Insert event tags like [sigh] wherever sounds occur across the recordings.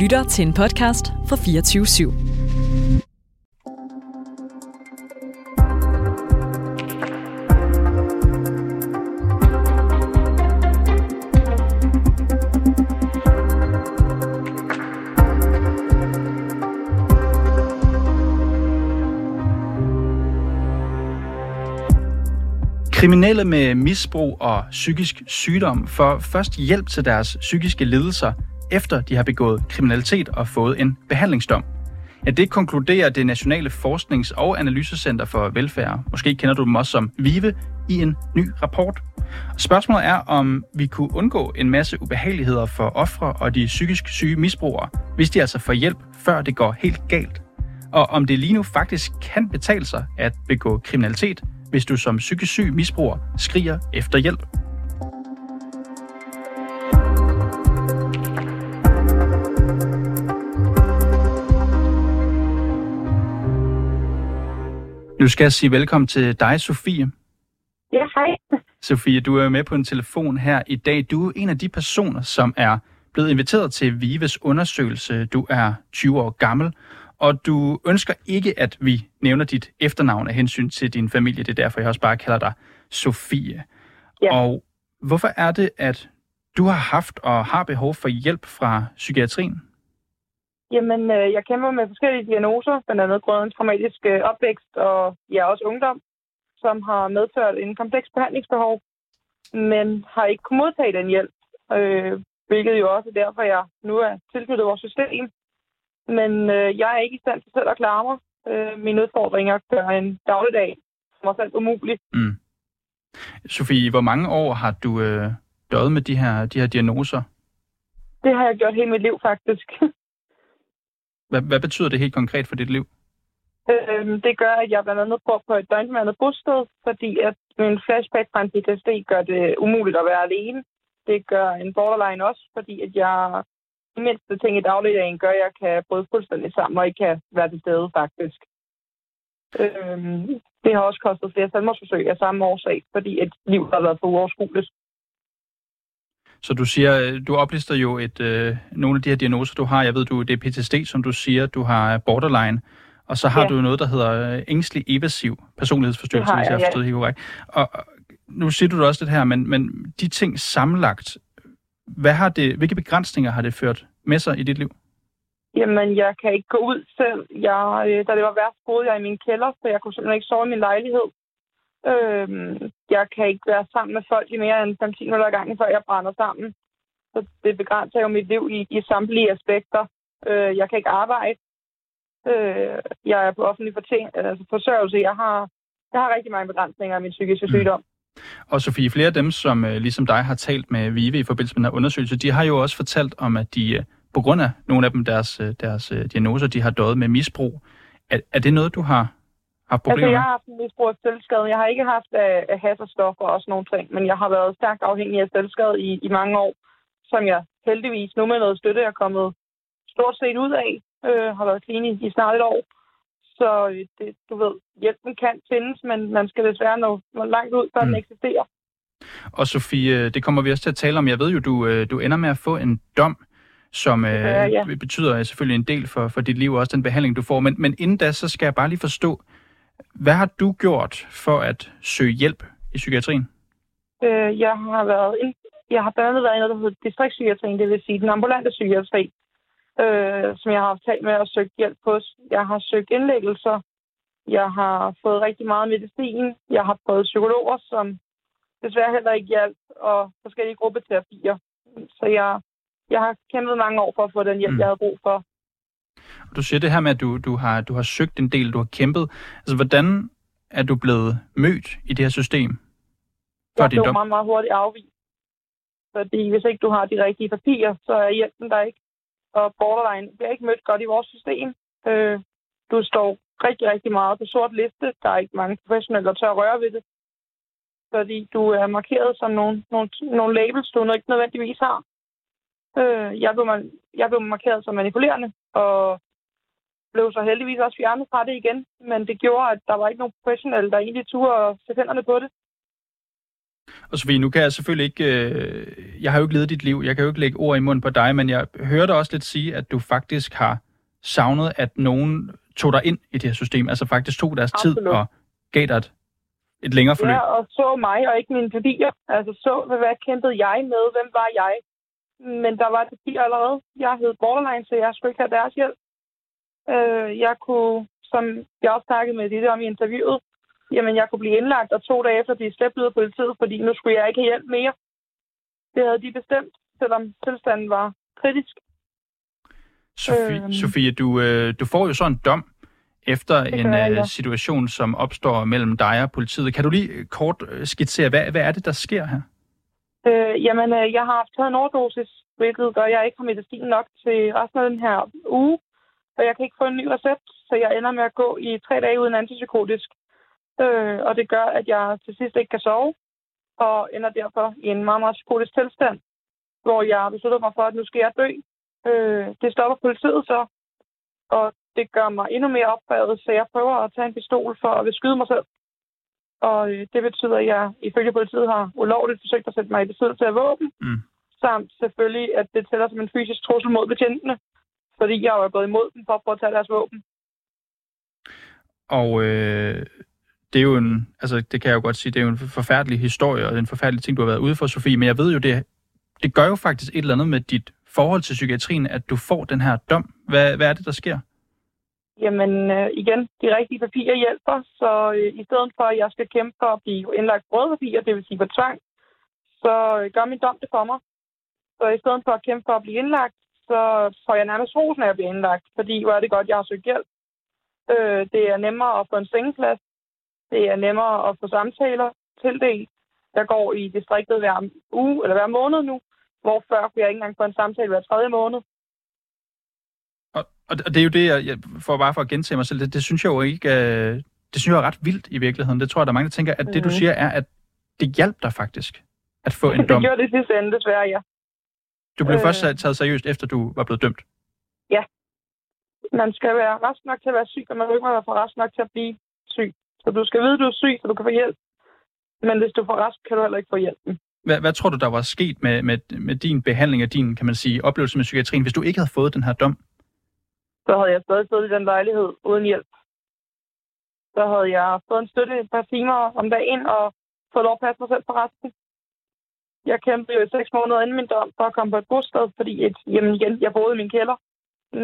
lytter til en podcast fra 24 /7. Kriminelle med misbrug og psykisk sygdom får først hjælp til deres psykiske lidelser, efter de har begået kriminalitet og fået en behandlingsdom. Ja, det konkluderer det Nationale Forsknings- og Analysecenter for Velfærd. Måske kender du dem også som VIVE i en ny rapport. Spørgsmålet er, om vi kunne undgå en masse ubehageligheder for ofre og de psykisk syge misbrugere, hvis de altså får hjælp, før det går helt galt. Og om det lige nu faktisk kan betale sig at begå kriminalitet, hvis du som psykisk syg misbruger skriger efter hjælp. Nu skal jeg sige velkommen til dig, Sofie. Ja, hej. Sofie, du er med på en telefon her i dag. Du er en af de personer, som er blevet inviteret til Vives undersøgelse. Du er 20 år gammel, og du ønsker ikke, at vi nævner dit efternavn af hensyn til din familie. Det er derfor, jeg også bare kalder dig Sofie. Ja. Og hvorfor er det, at du har haft og har behov for hjælp fra psykiatrien? Jamen, øh, jeg kæmper med forskellige diagnoser, blandt andet en traumatisk øh, opvækst og ja, også ungdom, som har medført en kompleks behandlingsbehov, men har ikke kunnet modtage den hjælp, øh, hvilket jo også er derfor, jeg nu er tilknyttet vores system. Men øh, jeg er ikke i stand til selv at klare mig. Øh, mine udfordringer gør en dagligdag for mig selv umulig. Mm. Sofie, hvor mange år har du øh, døjet med de her, de her diagnoser? Det har jeg gjort hele mit liv, faktisk. [laughs] Hvad, hvad betyder det helt konkret for dit liv? Øhm, det gør, at jeg blandt andet bor på et døgnbemandet bosted, fordi at min flashback fra en PTSD gør det umuligt at være alene. Det gør en borderline også, fordi at jeg de mindste ting i dagligdagen gør, at jeg kan bryde fuldstændig sammen og ikke kan være til stede, faktisk. Øhm, det har også kostet flere selvmordsforsøg af samme årsag, fordi et liv har været for uoverskueligt. Så du siger, du oplister jo et, øh, nogle af de her diagnoser, du har. Jeg ved, du det er PTSD, som du siger, du har borderline. Og så har Ja. du noget, der hedder øh, ængstelig evasiv personlighedsforstyrrelse, Det hvis jeg har ja. forstået helt korrekt. Og og nu siger du det også lidt her, men, men de ting sammenlagt, hvad har det, hvilke begrænsninger har det ført med sig i dit liv? Jamen, jeg kan ikke gå ud selv. Jeg, øh, da det var værst, boede jeg i min kælder, så jeg kunne simpelthen ikke sove i min lejlighed. Øhm, jeg kan ikke være sammen med folk i mere end 5-10 minutter ad gangen, før jeg brænder sammen. Så det begrænser jo mit liv i, i samtlige aspekter. Øh, jeg kan ikke arbejde. Øh, jeg er på offentlig altså forsørgelse. Jeg har, jeg har rigtig mange begrænsninger af min psykiske Mm. sygdom. Og Sofie, flere af dem, som øh, ligesom dig har talt med Vive i forbindelse med den her undersøgelse, de har jo også fortalt om, at de øh, på grund af nogle af dem, deres, øh, deres øh, diagnoser, de har døjet med misbrug. Er, er det noget, du har haft problemer Altså, jeg har haft en misbrug af selvskade. Jeg har ikke haft af, af has og stoffer og sådan nogle ting, men jeg har været stærkt afhængig af selvskade i, i mange år, som jeg heldigvis nu med noget støtte er kommet stort set ud af. Øh, har været clean i, i snart et år. Så øh, det, du ved, hjælpen kan findes, men man skal desværre nå, nå langt ud, før mm. Den eksisterer. Og Sofie, det kommer vi også til at tale om. Jeg ved jo, du, du ender med at få en dom, som øh, jeg, ja. betyder selvfølgelig en del for, for dit liv, og også den behandling, du får. Men, men inden da, så skal jeg bare lige forstå, hvad har du gjort for at søge hjælp i psykiatrien? Øh, jeg har været jeg har blandt andet været i noget, der hedder distriktspsykiatrien, det vil sige den ambulante psykiatri, øh, som jeg har haft talt med og søgt hjælp hos. Jeg har søgt indlæggelser. Jeg har fået rigtig meget medicin. Jeg har prøvet psykologer, som desværre heller ikke hjalp, og forskellige gruppeterapier. Så jeg, jeg har kæmpet mange år for at få den hjælp, mm. jeg havde brug for. Og du siger det her med, at du, du, har, du har søgt en del, du har kæmpet. Altså, hvordan er du blevet mødt i det her system? For Jeg blev dom? meget, meget hurtigt afvist. Fordi hvis ikke du har de rigtige papirer, så er hjælpen der ikke. Og borderline bliver ikke mødt godt i vores system. Øh, du står rigtig, rigtig meget på sort liste. Der er ikke mange professionelle, der tør at røre ved det. Fordi du er markeret som nogle, nogle, nogle labels, du ikke nødvendigvis har. Øh, jeg, blev, man- jeg blev markeret som manipulerende, og blev så heldigvis også fjernet fra det igen. Men det gjorde, at der var ikke nogen professionelle, der egentlig turde at sætte hænderne på det. Og Sofie, nu kan jeg selvfølgelig ikke... Øh, jeg har jo ikke levet dit liv, jeg kan jo ikke lægge ord i munden på dig, men jeg hørte også lidt sige, at du faktisk har savnet, at nogen tog dig ind i det her system, altså faktisk tog deres Absolut. tid og gav dig et, et længere forløb. Ja, og så mig og ikke mine værdier. Altså så, hvad kæmpede jeg med? Hvem var jeg? Men der var det allerede. Jeg hed borderline, så jeg skulle ikke have deres hjælp. Øh, jeg kunne, som jeg også snakkede med det om i interviewet, jamen jeg kunne blive indlagt og to dage efter blive slæbt ud af politiet, fordi nu skulle jeg ikke have hjælp mere. Det havde de bestemt, selvom tilstanden var kritisk. Sofie, øhm, Sofie du, øh, du får jo så en dom efter en jeg, ja. Øh, situation, som opstår mellem dig og politiet. Kan du lige kort øh, skitsere, hvad, hvad er det, der sker her? Øh, jamen, øh, jeg har haft taget en overdosis, hvilket gør, at jeg ikke har medicin nok til resten af den her uge, og jeg kan ikke få en ny recept, så jeg ender med at gå i tre dage uden antipsykotisk. Øh, og det gør, at jeg til sidst ikke kan sove, og ender derfor i en meget, meget psykotisk tilstand, hvor jeg beslutter mig for, at nu skal jeg dø. Øh, det stopper politiet så, og det gør mig endnu mere opfadet, så jeg prøver at tage en pistol for at beskyde mig selv. Og øh, det betyder, at jeg ifølge politiet har ulovligt forsøgt at sætte mig i besiddelse af våben. Mm. Samt selvfølgelig, at det tæller som en fysisk trussel mod betjentene. Fordi jeg har gået imod dem for at prøve at tage deres våben. Og øh, det er jo en, altså det kan jeg jo godt sige, det er jo en forfærdelig historie, og er en forfærdelig ting, du har været ude for, Sofie, men jeg ved jo, det, det gør jo faktisk et eller andet med dit forhold til psykiatrien, at du får den her dom. Hvad, hvad er det, der sker? Jamen øh, igen, de rigtige papirer hjælper, så øh, i stedet for, at jeg skal kæmpe for at blive indlagt røde papirer, det vil sige på tvang, så øh, gør min dom det for mig. Så i stedet for at kæmpe for at blive indlagt, så får jeg nærmest rosen af at blive indlagt, fordi hvor er det godt, jeg har søgt hjælp. Øh, det er nemmere at få en sengeplads. Det er nemmere at få samtaler tildelt. Jeg går i distriktet hver uge eller hver måned nu, hvor før kunne jeg ikke engang få en samtale hver tredje måned. Og, og det er jo det, jeg, for bare for at gentage mig selv, det, det synes jeg jo ikke, uh, det synes jeg er ret vildt i virkeligheden. Det tror jeg, der er mange, der tænker, at det du mhm. siger er, at det hjalp dig faktisk at få en [laughs] dom. det gjorde det sidste ende, desværre, ja. Du blev øh... først taget seriøst, efter du var blevet dømt? Ja. Man skal være rask nok til at være syg, og man vil ikke være for rask nok til at blive syg. Så du skal vide, at du er syg, så du kan få hjælp. Men hvis du får rask, kan du heller ikke få hjælpen. Hvad, hvad tror du, der var sket med, med, med din behandling af din, kan man sige, oplevelse med psykiatrien, hvis du ikke havde fået den her dom? Så havde jeg stadig siddet i den lejlighed uden hjælp. Så havde jeg fået en støtte et par timer om dagen og fået lov at passe mig selv for resten. Jeg kæmpede jo i seks måneder inden min dom for at komme på et bosted, fordi et, jamen igen, jeg boede i min kælder.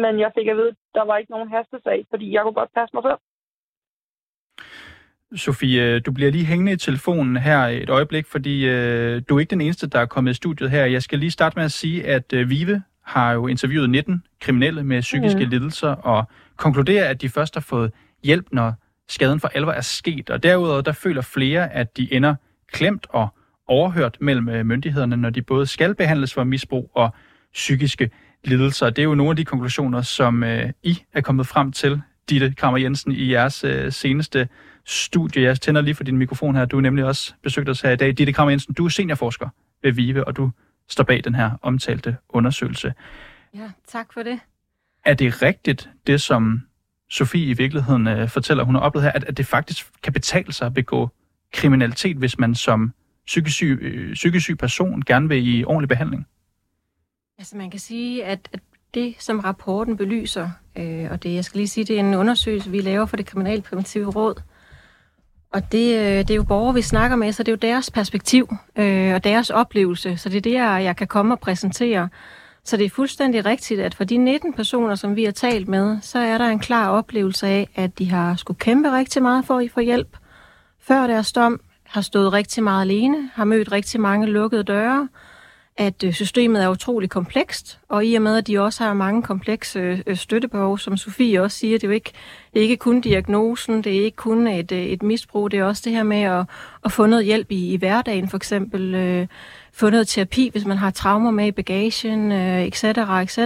Men jeg fik at vide, at der var ikke nogen hastesag, fordi jeg kunne godt passe mig selv. Sofie, du bliver lige hængende i telefonen her et øjeblik, fordi øh, du er ikke den eneste, der er kommet i studiet her. Jeg skal lige starte med at sige, at øh, Vive har jo interviewet 19 kriminelle med psykiske mm. lidelser og konkluderer, at de først har fået hjælp, når skaden for alvor er sket. Og derudover der føler flere, at de ender klemt og overhørt mellem øh, myndighederne, når de både skal behandles for misbrug og psykiske lidelser. Det er jo nogle af de konklusioner, som øh, I er kommet frem til, Ditte Krammer Jensen, i jeres øh, seneste studie. Jeg tænder lige for din mikrofon her. Du er nemlig også besøgt os her i dag. Ditte Krammer Jensen, du er seniorforsker ved VIVE, og du står bag den her omtalte undersøgelse. Ja, tak for det. Er det rigtigt, det som Sofie i virkeligheden øh, fortæller, hun har oplevet her, at, at det faktisk kan betale sig at begå kriminalitet, hvis man som psykisk syg, øh, psykisk syg person gerne vil i ordentlig behandling? Altså man kan sige, at, at det, som rapporten belyser, øh, og det, jeg skal lige sige, det er en undersøgelse, vi laver for det kriminalpræventive råd, og det, øh, det er jo borgere, vi snakker med, så det er jo deres perspektiv øh, og deres oplevelse. Så det er det, jeg, jeg kan komme og præsentere. Så det er fuldstændig rigtigt, at for de 19 personer, som vi har talt med, så er der en klar oplevelse af, at de har skulle kæmpe rigtig meget for at få hjælp. Før deres dom har stået rigtig meget alene, har mødt rigtig mange lukkede døre, at øh, systemet er utrolig komplekst, og i og med, at de også har mange komplekse øh, støttebehov, som Sofie også siger, det er jo ikke, det er ikke kun diagnosen, det er ikke kun et, øh, et misbrug, det er også det her med at, at få noget hjælp i, i hverdagen, for eksempel øh, få noget terapi, hvis man har traumer med i bagagen, øh, etc., etc.,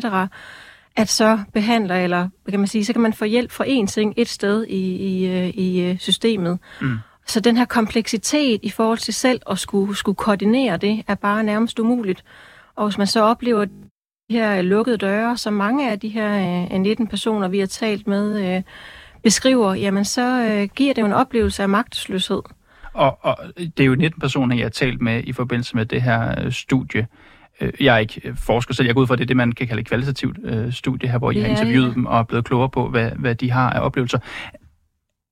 at så behandler, eller kan man sige, så kan man få hjælp fra én ting et sted i, i, i systemet. Mm. Så den her kompleksitet i forhold til selv at skulle, skulle koordinere det, er bare nærmest umuligt. Og hvis man så oplever de her lukkede døre, som mange af de her 19 øh, personer, vi har talt med, øh, beskriver, jamen så øh, giver det jo en oplevelse af magtesløshed. Og, og det er jo 19 personer, jeg har talt med i forbindelse med det her studie. Jeg er ikke forsker selv, jeg går ud fra, det er det, man kan kalde et kvalitativt studie her, hvor jeg har interviewet ja. dem og er blevet klogere på, hvad, hvad de har af oplevelser.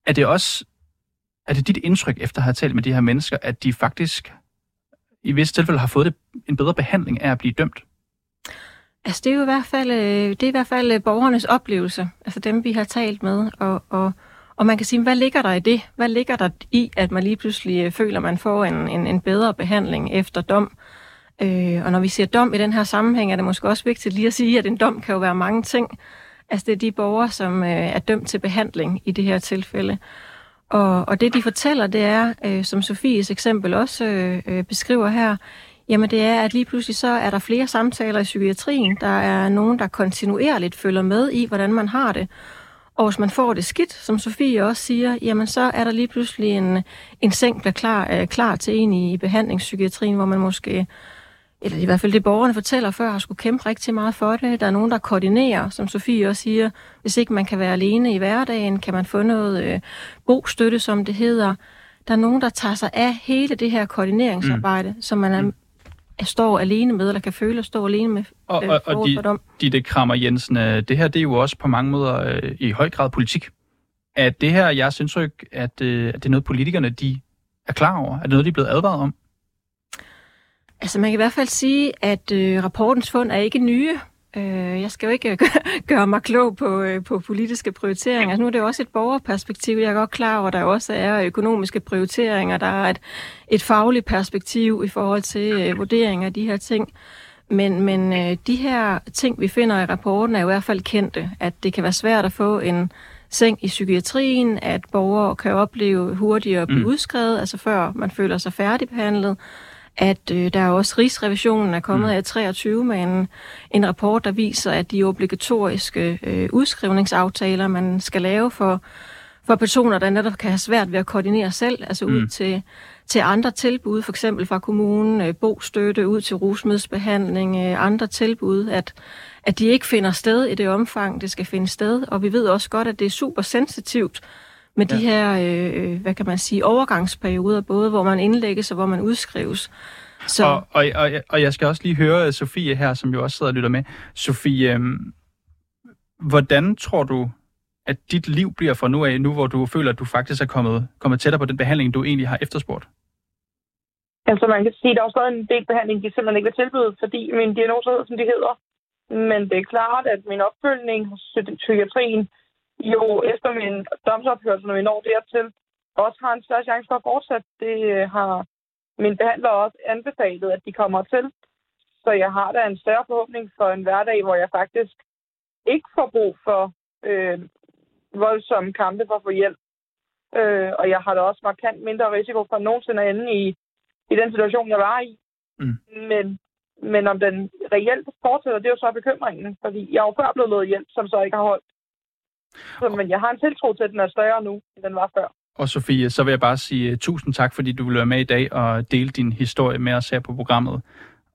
Er det også er det dit indtryk, efter at have talt med de her mennesker, at de faktisk i visse tilfælde har fået det, en bedre behandling af at blive dømt? Altså, det er jo i hvert fald, øh, det er i hvert fald øh, borgernes oplevelse, altså dem, vi har talt med, og, og, og man kan sige, hvad ligger der i det? Hvad ligger der i, at man lige pludselig øh, føler, man får en, en, en bedre behandling efter dom? Øh, og når vi siger dom i den her sammenhæng, er det måske også vigtigt lige at sige, at en dom kan jo være mange ting. Altså det er de borgere, som øh, er dømt til behandling i det her tilfælde. Og, og det de fortæller, det er, øh, som Sofies eksempel også øh, øh, beskriver her, jamen det er, at lige pludselig så er der flere samtaler i psykiatrien. Der er nogen, der kontinuerligt følger med i, hvordan man har det. Og hvis man får det skidt, som Sofie også siger, jamen så er der lige pludselig en, en seng, der klar, øh, klar til en i behandlingspsykiatrien, hvor man måske eller i hvert fald det borgerne fortæller før, har skulle kæmpe rigtig meget for det. Der er nogen, der koordinerer, som Sofie også siger. Hvis ikke man kan være alene i hverdagen, kan man få noget øh, bostøtte, som det hedder. Der er nogen, der tager sig af hele det her koordineringsarbejde, mm. som man er, mm. står alene med, eller kan føle at stå alene med. Og, øh, og, og de, de det krammer Jensen, øh, det her det er jo også på mange måder øh, i høj grad politik. At det her, jeg synes ikke, at, øh, at det er noget, politikerne de er klar over? Er det noget, de er blevet advaret om? Altså man kan i hvert fald sige, at øh, rapportens fund er ikke nye. Øh, jeg skal jo ikke [laughs] gøre mig klog på, øh, på politiske prioriteringer. Altså, nu er det jo også et borgerperspektiv. Jeg er godt klar over, at der også er økonomiske prioriteringer. Der er et, et fagligt perspektiv i forhold til øh, vurdering af de her ting. Men, men øh, de her ting, vi finder i rapporten, er i hvert fald kendte. At det kan være svært at få en seng i psykiatrien, at borgere kan opleve hurtigere at blive mm. udskrevet, altså før man føler sig færdigbehandlet at øh, der er også Rigsrevisionen er kommet mm. af 23 med en, en rapport, der viser, at de obligatoriske øh, udskrivningsaftaler, man skal lave for, for personer, der netop kan have svært ved at koordinere selv, altså mm. ud til, til andre tilbud, for eksempel fra kommunen, øh, bostøtte, ud til rusmiddelsbehandling, øh, andre tilbud, at, at de ikke finder sted i det omfang, det skal finde sted. Og vi ved også godt, at det er super sensitivt, med ja. de her, øh, øh, hvad kan man sige, overgangsperioder, både hvor man indlægges og hvor man udskrives. Så... Og, og, og, og jeg skal også lige høre Sofie her, som jo også sidder og lytter med. Sofie, øh, hvordan tror du, at dit liv bliver fra nu af, nu hvor du føler, at du faktisk er kommet, kommet tættere på den behandling, du egentlig har efterspurgt? Altså man kan sige, at der er stadig en del behandling, de simpelthen ikke vil tilbyde, fordi min diagnose hedder, som de hedder. Men det er klart, at min opfølgning hos psykiatrien jo efter min domsophørelse, når vi når dertil, også har en større chance for at fortsætte. Det øh, har min behandler også anbefalet, at de kommer til. Så jeg har da en større forhåbning for en hverdag, hvor jeg faktisk ikke får brug for øh, voldsomme kampe for at få hjælp. Øh, og jeg har da også markant mindre risiko for nogensinde at ende i, i den situation, jeg var i. Mm. Men, men om den reelt fortsætter, det er jo så bekymringen. Fordi jeg er jo før blevet lovet hjælp, som så ikke har holdt. Så, men jeg har en tiltro til, at den er større nu, end den var før. Og Sofie, så vil jeg bare sige uh, tusind tak, fordi du ville være med i dag og dele din historie med os her på programmet.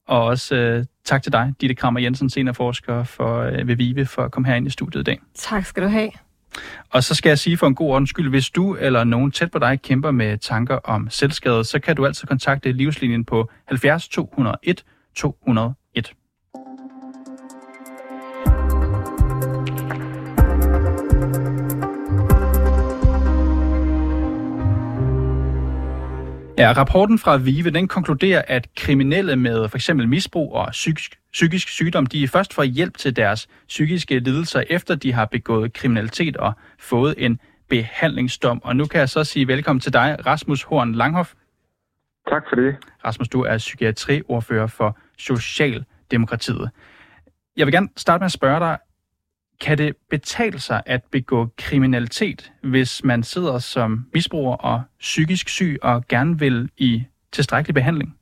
Og også uh, tak til dig, Ditte Krammer Jensen, seniorforsker for, uh, ved VIVE, for at komme herind i studiet i dag. Tak skal du have. Og så skal jeg sige for en god ordens skyld, hvis du eller nogen tæt på dig kæmper med tanker om selvskade, så kan du altid kontakte Livslinjen på 70 201 201. Ja, rapporten fra VIVE, den konkluderer, at kriminelle med f.eks. misbrug og psykisk, psykisk sygdom, de først får hjælp til deres psykiske lidelser, efter de har begået kriminalitet og fået en behandlingsdom. Og nu kan jeg så sige velkommen til dig, Rasmus Horn Langhoff. Tak for det. Rasmus, du er psykiatriordfører for Socialdemokratiet. Jeg vil gerne starte med at spørge dig, kan det betale sig at begå kriminalitet, hvis man sidder som misbruger og psykisk syg og gerne vil i tilstrækkelig behandling?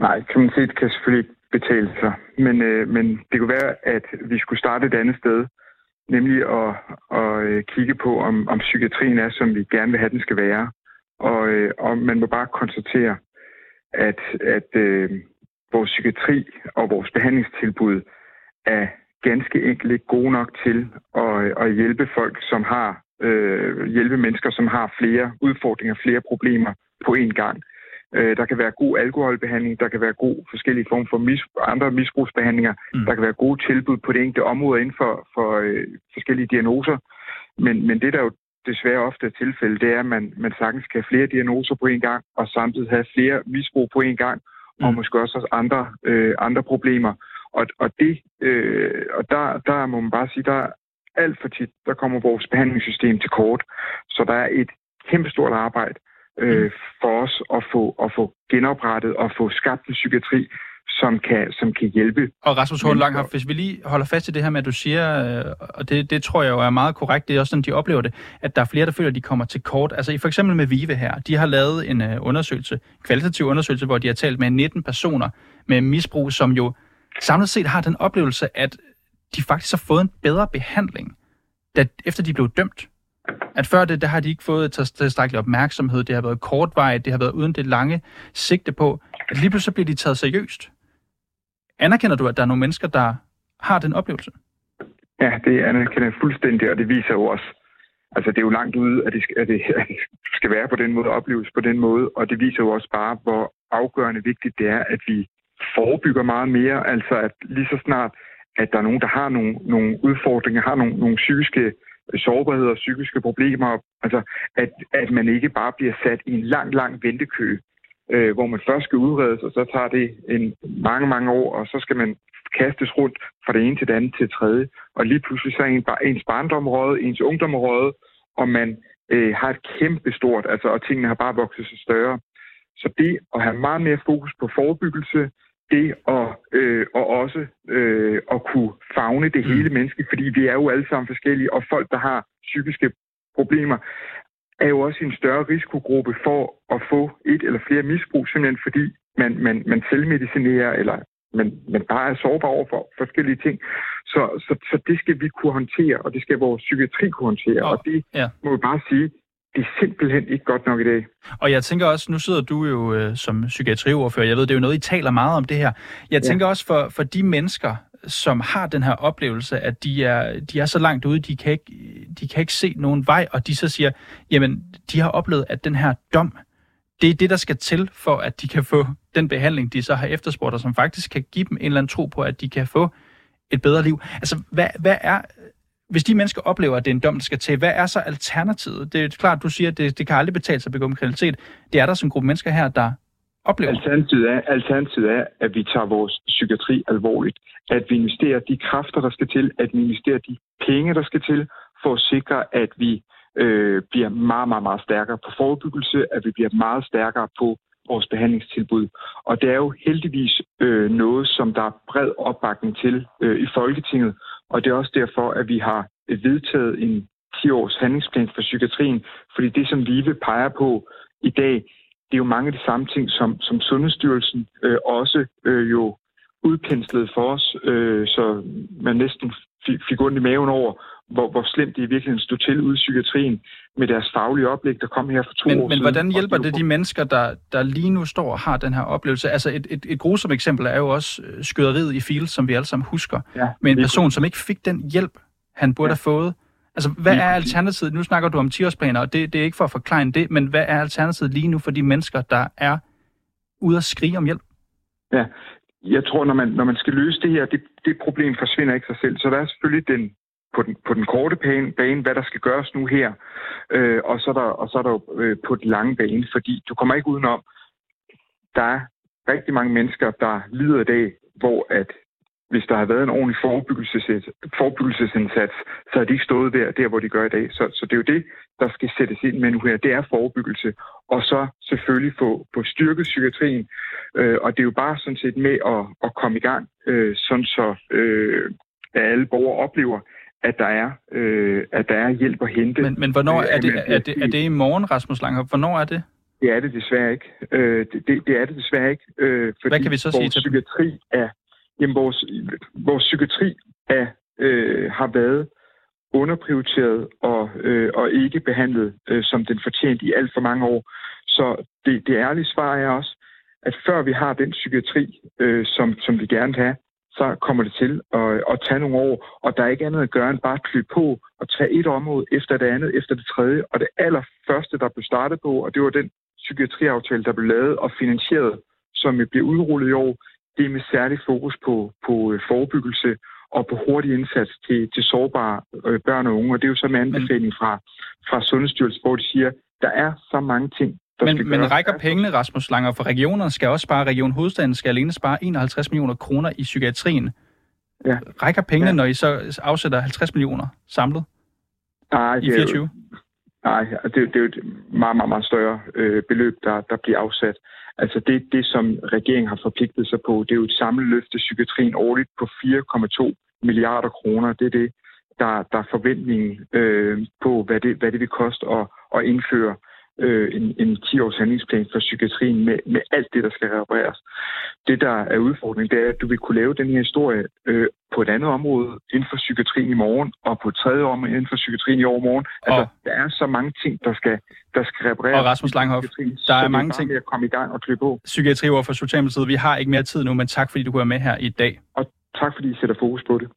Nej, kriminalitet kan selvfølgelig ikke betale sig. Men, øh, men det kunne være, at vi skulle starte et andet sted, nemlig at, at øh, kigge på, om, om psykiatrien er, som vi gerne vil have, den skal være. Og, øh, og man må bare konstatere, at, at øh, vores psykiatri og vores behandlingstilbud er ganske enkelt ikke gode nok til at, at hjælpe folk, som har øh, hjælpe mennesker, som har flere udfordringer, flere problemer på én gang. Øh, der kan være god alkoholbehandling, der kan være god forskellige former for mis, andre misbrugsbehandlinger, mm. der kan være gode tilbud på det enkelte område inden for, for øh, forskellige diagnoser. Men, men det, der jo desværre ofte er tilfældet, det er, at man, man sagtens kan have flere diagnoser på en gang, og samtidig have flere misbrug på en gang, mm. og måske også andre, øh, andre problemer. Og, og, det, øh, og der, der må man bare sige, der alt for tit, der kommer vores behandlingssystem til kort. Så der er et kæmpestort arbejde øh, mm. for os at få, at få genoprettet og få skabt en psykiatri, som kan, som kan hjælpe. Og Rasmus Hård Langhoff, hvis vi lige holder fast i det her med, at du siger, øh, og det, det tror jeg jo er meget korrekt, det er også sådan, de oplever det, at der er flere, der føler, at de kommer til kort. Altså for eksempel med Vive her, de har lavet en uh, undersøgelse, kvalitativ undersøgelse, hvor de har talt med 19 personer med misbrug, som jo samlet set har den oplevelse, at de faktisk har fået en bedre behandling, da, efter de blev dømt. At før det, der har de ikke fået tilstrækkelig opmærksomhed, det har været kortvarigt, det har været uden det lange sigte på, at lige pludselig bliver de taget seriøst. Anerkender du, at der er nogle mennesker, der har den oplevelse? Ja, det anerkender jeg fuldstændig, og det viser jo også, altså det er jo langt ude, at det, skal, at det [laughs] skal være på den måde, opleves på den måde, og det viser jo også bare, hvor afgørende vigtigt det er, at vi forebygger meget mere, altså at lige så snart, at der er nogen, der har nogle, nogle udfordringer, har nogle, nogle psykiske øh, sårbarheder og psykiske problemer, altså at, at man ikke bare bliver sat i en lang, lang ventekø, øh, hvor man først skal udredes, og så tager det en mange, mange år, og så skal man kastes rundt fra det ene til det andet til det tredje. Og lige pludselig så er en, ens barndom røget, ens ungdom røget, og man øh, har et kæmpe stort, altså, og tingene har bare vokset sig større. Så det at have meget mere fokus på forebyggelse, det at, øh, og også øh, at kunne fagne det hele mm. menneske, fordi vi er jo alle sammen forskellige, og folk, der har psykiske problemer, er jo også en større risikogruppe for at få et eller flere misbrug, simpelthen fordi man, man, man selvmedicinerer, eller man, man bare er sårbar over for forskellige ting. Så, så, så det skal vi kunne håndtere, og det skal vores psykiatri kunne håndtere. Oh, og det ja. må vi bare sige, det er simpelthen ikke godt nok i dag. Og jeg tænker også, nu sidder du jo øh, som psykiatriordfører, jeg ved, det er jo noget, I taler meget om det her. Jeg tænker ja. også for, for de mennesker, som har den her oplevelse, at de er, de er så langt ude, de kan, ikke, de kan ikke se nogen vej, og de så siger, jamen, de har oplevet, at den her dom, det er det, der skal til, for at de kan få den behandling, de så har efterspurgt, og som faktisk kan give dem en eller anden tro på, at de kan få et bedre liv. Altså, hvad, hvad er, hvis de mennesker oplever, at det er en dom, der skal til, hvad er så alternativet? Det er klart, du siger, at det, det kan aldrig betale sig at begå kriminalitet. Det er der som gruppe mennesker her, der oplever. Alternativet er, alternativet er, at vi tager vores psykiatri alvorligt. At vi investerer de kræfter, der skal til. At vi investerer de penge, der skal til, for at sikre, at vi øh, bliver meget, meget, meget stærkere på forebyggelse, at vi bliver meget stærkere på vores behandlingstilbud. Og det er jo heldigvis øh, noget, som der er bred opbakning til øh, i Folketinget, og det er også derfor, at vi har vedtaget en 10-års handlingsplan for psykiatrien, fordi det, som VIVE peger på i dag, det er jo mange af de samme ting, som, som Sundhedsstyrelsen øh, også øh, jo udpenslede for os, øh, så man næsten fik, fik ondt i maven over, hvor, hvor slemt det i virkeligheden stod til ude i psykiatrien med deres faglige oplæg, der kom her for to men, år men siden. Men hvordan hjælper det de mennesker, der, der lige nu står og har den her oplevelse? Altså et, et, et grusomt eksempel er jo også øh, skyderiet i Field, som vi alle sammen husker, ja, med en person, som ikke fik den hjælp, han burde ja. have fået. Altså, hvad er alternativet? Nu snakker du om 10-årsplaner, og det, det er ikke for at forklare det, men hvad er alternativet lige nu for de mennesker, der er ude at skrige om hjælp? Ja, jeg tror, når man, når man skal løse det her, det, det problem forsvinder ikke sig selv. Så der er selvfølgelig den, på, den, på den korte bane, bane, hvad der skal gøres nu her, øh, og så er der, og så er der øh, på den lange bane, fordi du kommer ikke udenom, der er rigtig mange mennesker, der lider i dag, hvor at hvis der har været en ordentlig forebyggelsesindsats, så har de ikke stået der, der hvor de gør i dag. Så, så det er jo det, der skal sættes ind med nu her. Det er forebyggelse. Og så selvfølgelig få, få styrket psykiatrien. Øh, og det er jo bare sådan set med at, at komme i gang, øh, sådan så øh, alle borgere oplever, at der er, øh, at der er hjælp at hente. Men, men hvornår er det, er, det, er det i morgen, Rasmus Langhoff? Hvornår er det? Det er det desværre ikke. Øh, det, det, det er det desværre ikke. Øh, fordi Hvad kan vi så sige til psykiatri er Jamen, vores, vores psykiatri er, øh, har været underprioriteret og, øh, og ikke behandlet, øh, som den fortjente i alt for mange år. Så det, det ærlige svar er også, at før vi har den psykiatri, øh, som, som vi gerne vil have, så kommer det til at, at tage nogle år, og der er ikke andet at gøre end bare at klø på og tage et område efter det andet, efter det tredje. Og det allerførste, der blev startet på, og det var den psykiatriaftale, der blev lavet og finansieret, som bliver udrullet i år, det er med særlig fokus på, på øh, forebyggelse og på hurtig indsats til, til sårbare øh, børn og unge. Og det er jo så med anbefaling fra, fra Sundhedsstyrelsen, hvor de siger, der er så mange ting, der men, skal men gøres. rækker pengene, Rasmus Langer, for regionerne skal også spare, Region Hovedstaden skal alene spare 51 millioner kroner i psykiatrien. Ja. Rækker pengene, Ja. når I så afsætter 50 millioner samlet Nej, i det er jo- 24? Nej, det, det er jo et meget, meget, meget større øh, beløb, der, der bliver afsat. Altså det, det, som regeringen har forpligtet sig på, det er jo et samlet løft af psykiatrien årligt på 4,2 milliarder kroner. Det er det, der, der er forventningen øh, på, hvad det, hvad det vil koste at, at indføre øh, en, en 10-års handlingsplan for psykiatrien med, med alt det, der skal repareres. Det, der er udfordringen, det er, at du vil kunne lave den her historie øh, på et andet område inden for psykiatrien i morgen, og på et tredje område inden for psykiatrien i overmorgen. Altså, Og- der er så mange ting, der skal, der skal repareres. Og Rasmus Langhoff, der er mange ting- med at komme i gang og klø på. Psykiatri over for Socialdemokratiet. Vi har ikke mere tid nu, men tak fordi du kunne være med her i dag. Og tak, fordi I sætter fokus på det.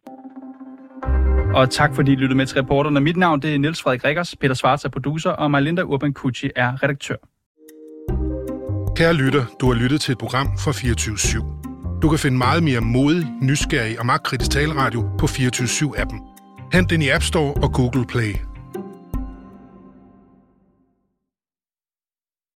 Og tak fordi I lyttede med til reporterne. Mit navn det er Niels Frederik Rikkers, Peter Svarts er producer, og Marlinda Urban Kucci er redaktør. Kære lytter, du har lyttet til et program fra 24 /7. Du kan finde meget mere modig, nysgerrig og magtkritisk taleradio på 24 7 appen Hent den i App Store og Google Play.